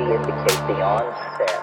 Indicate the onset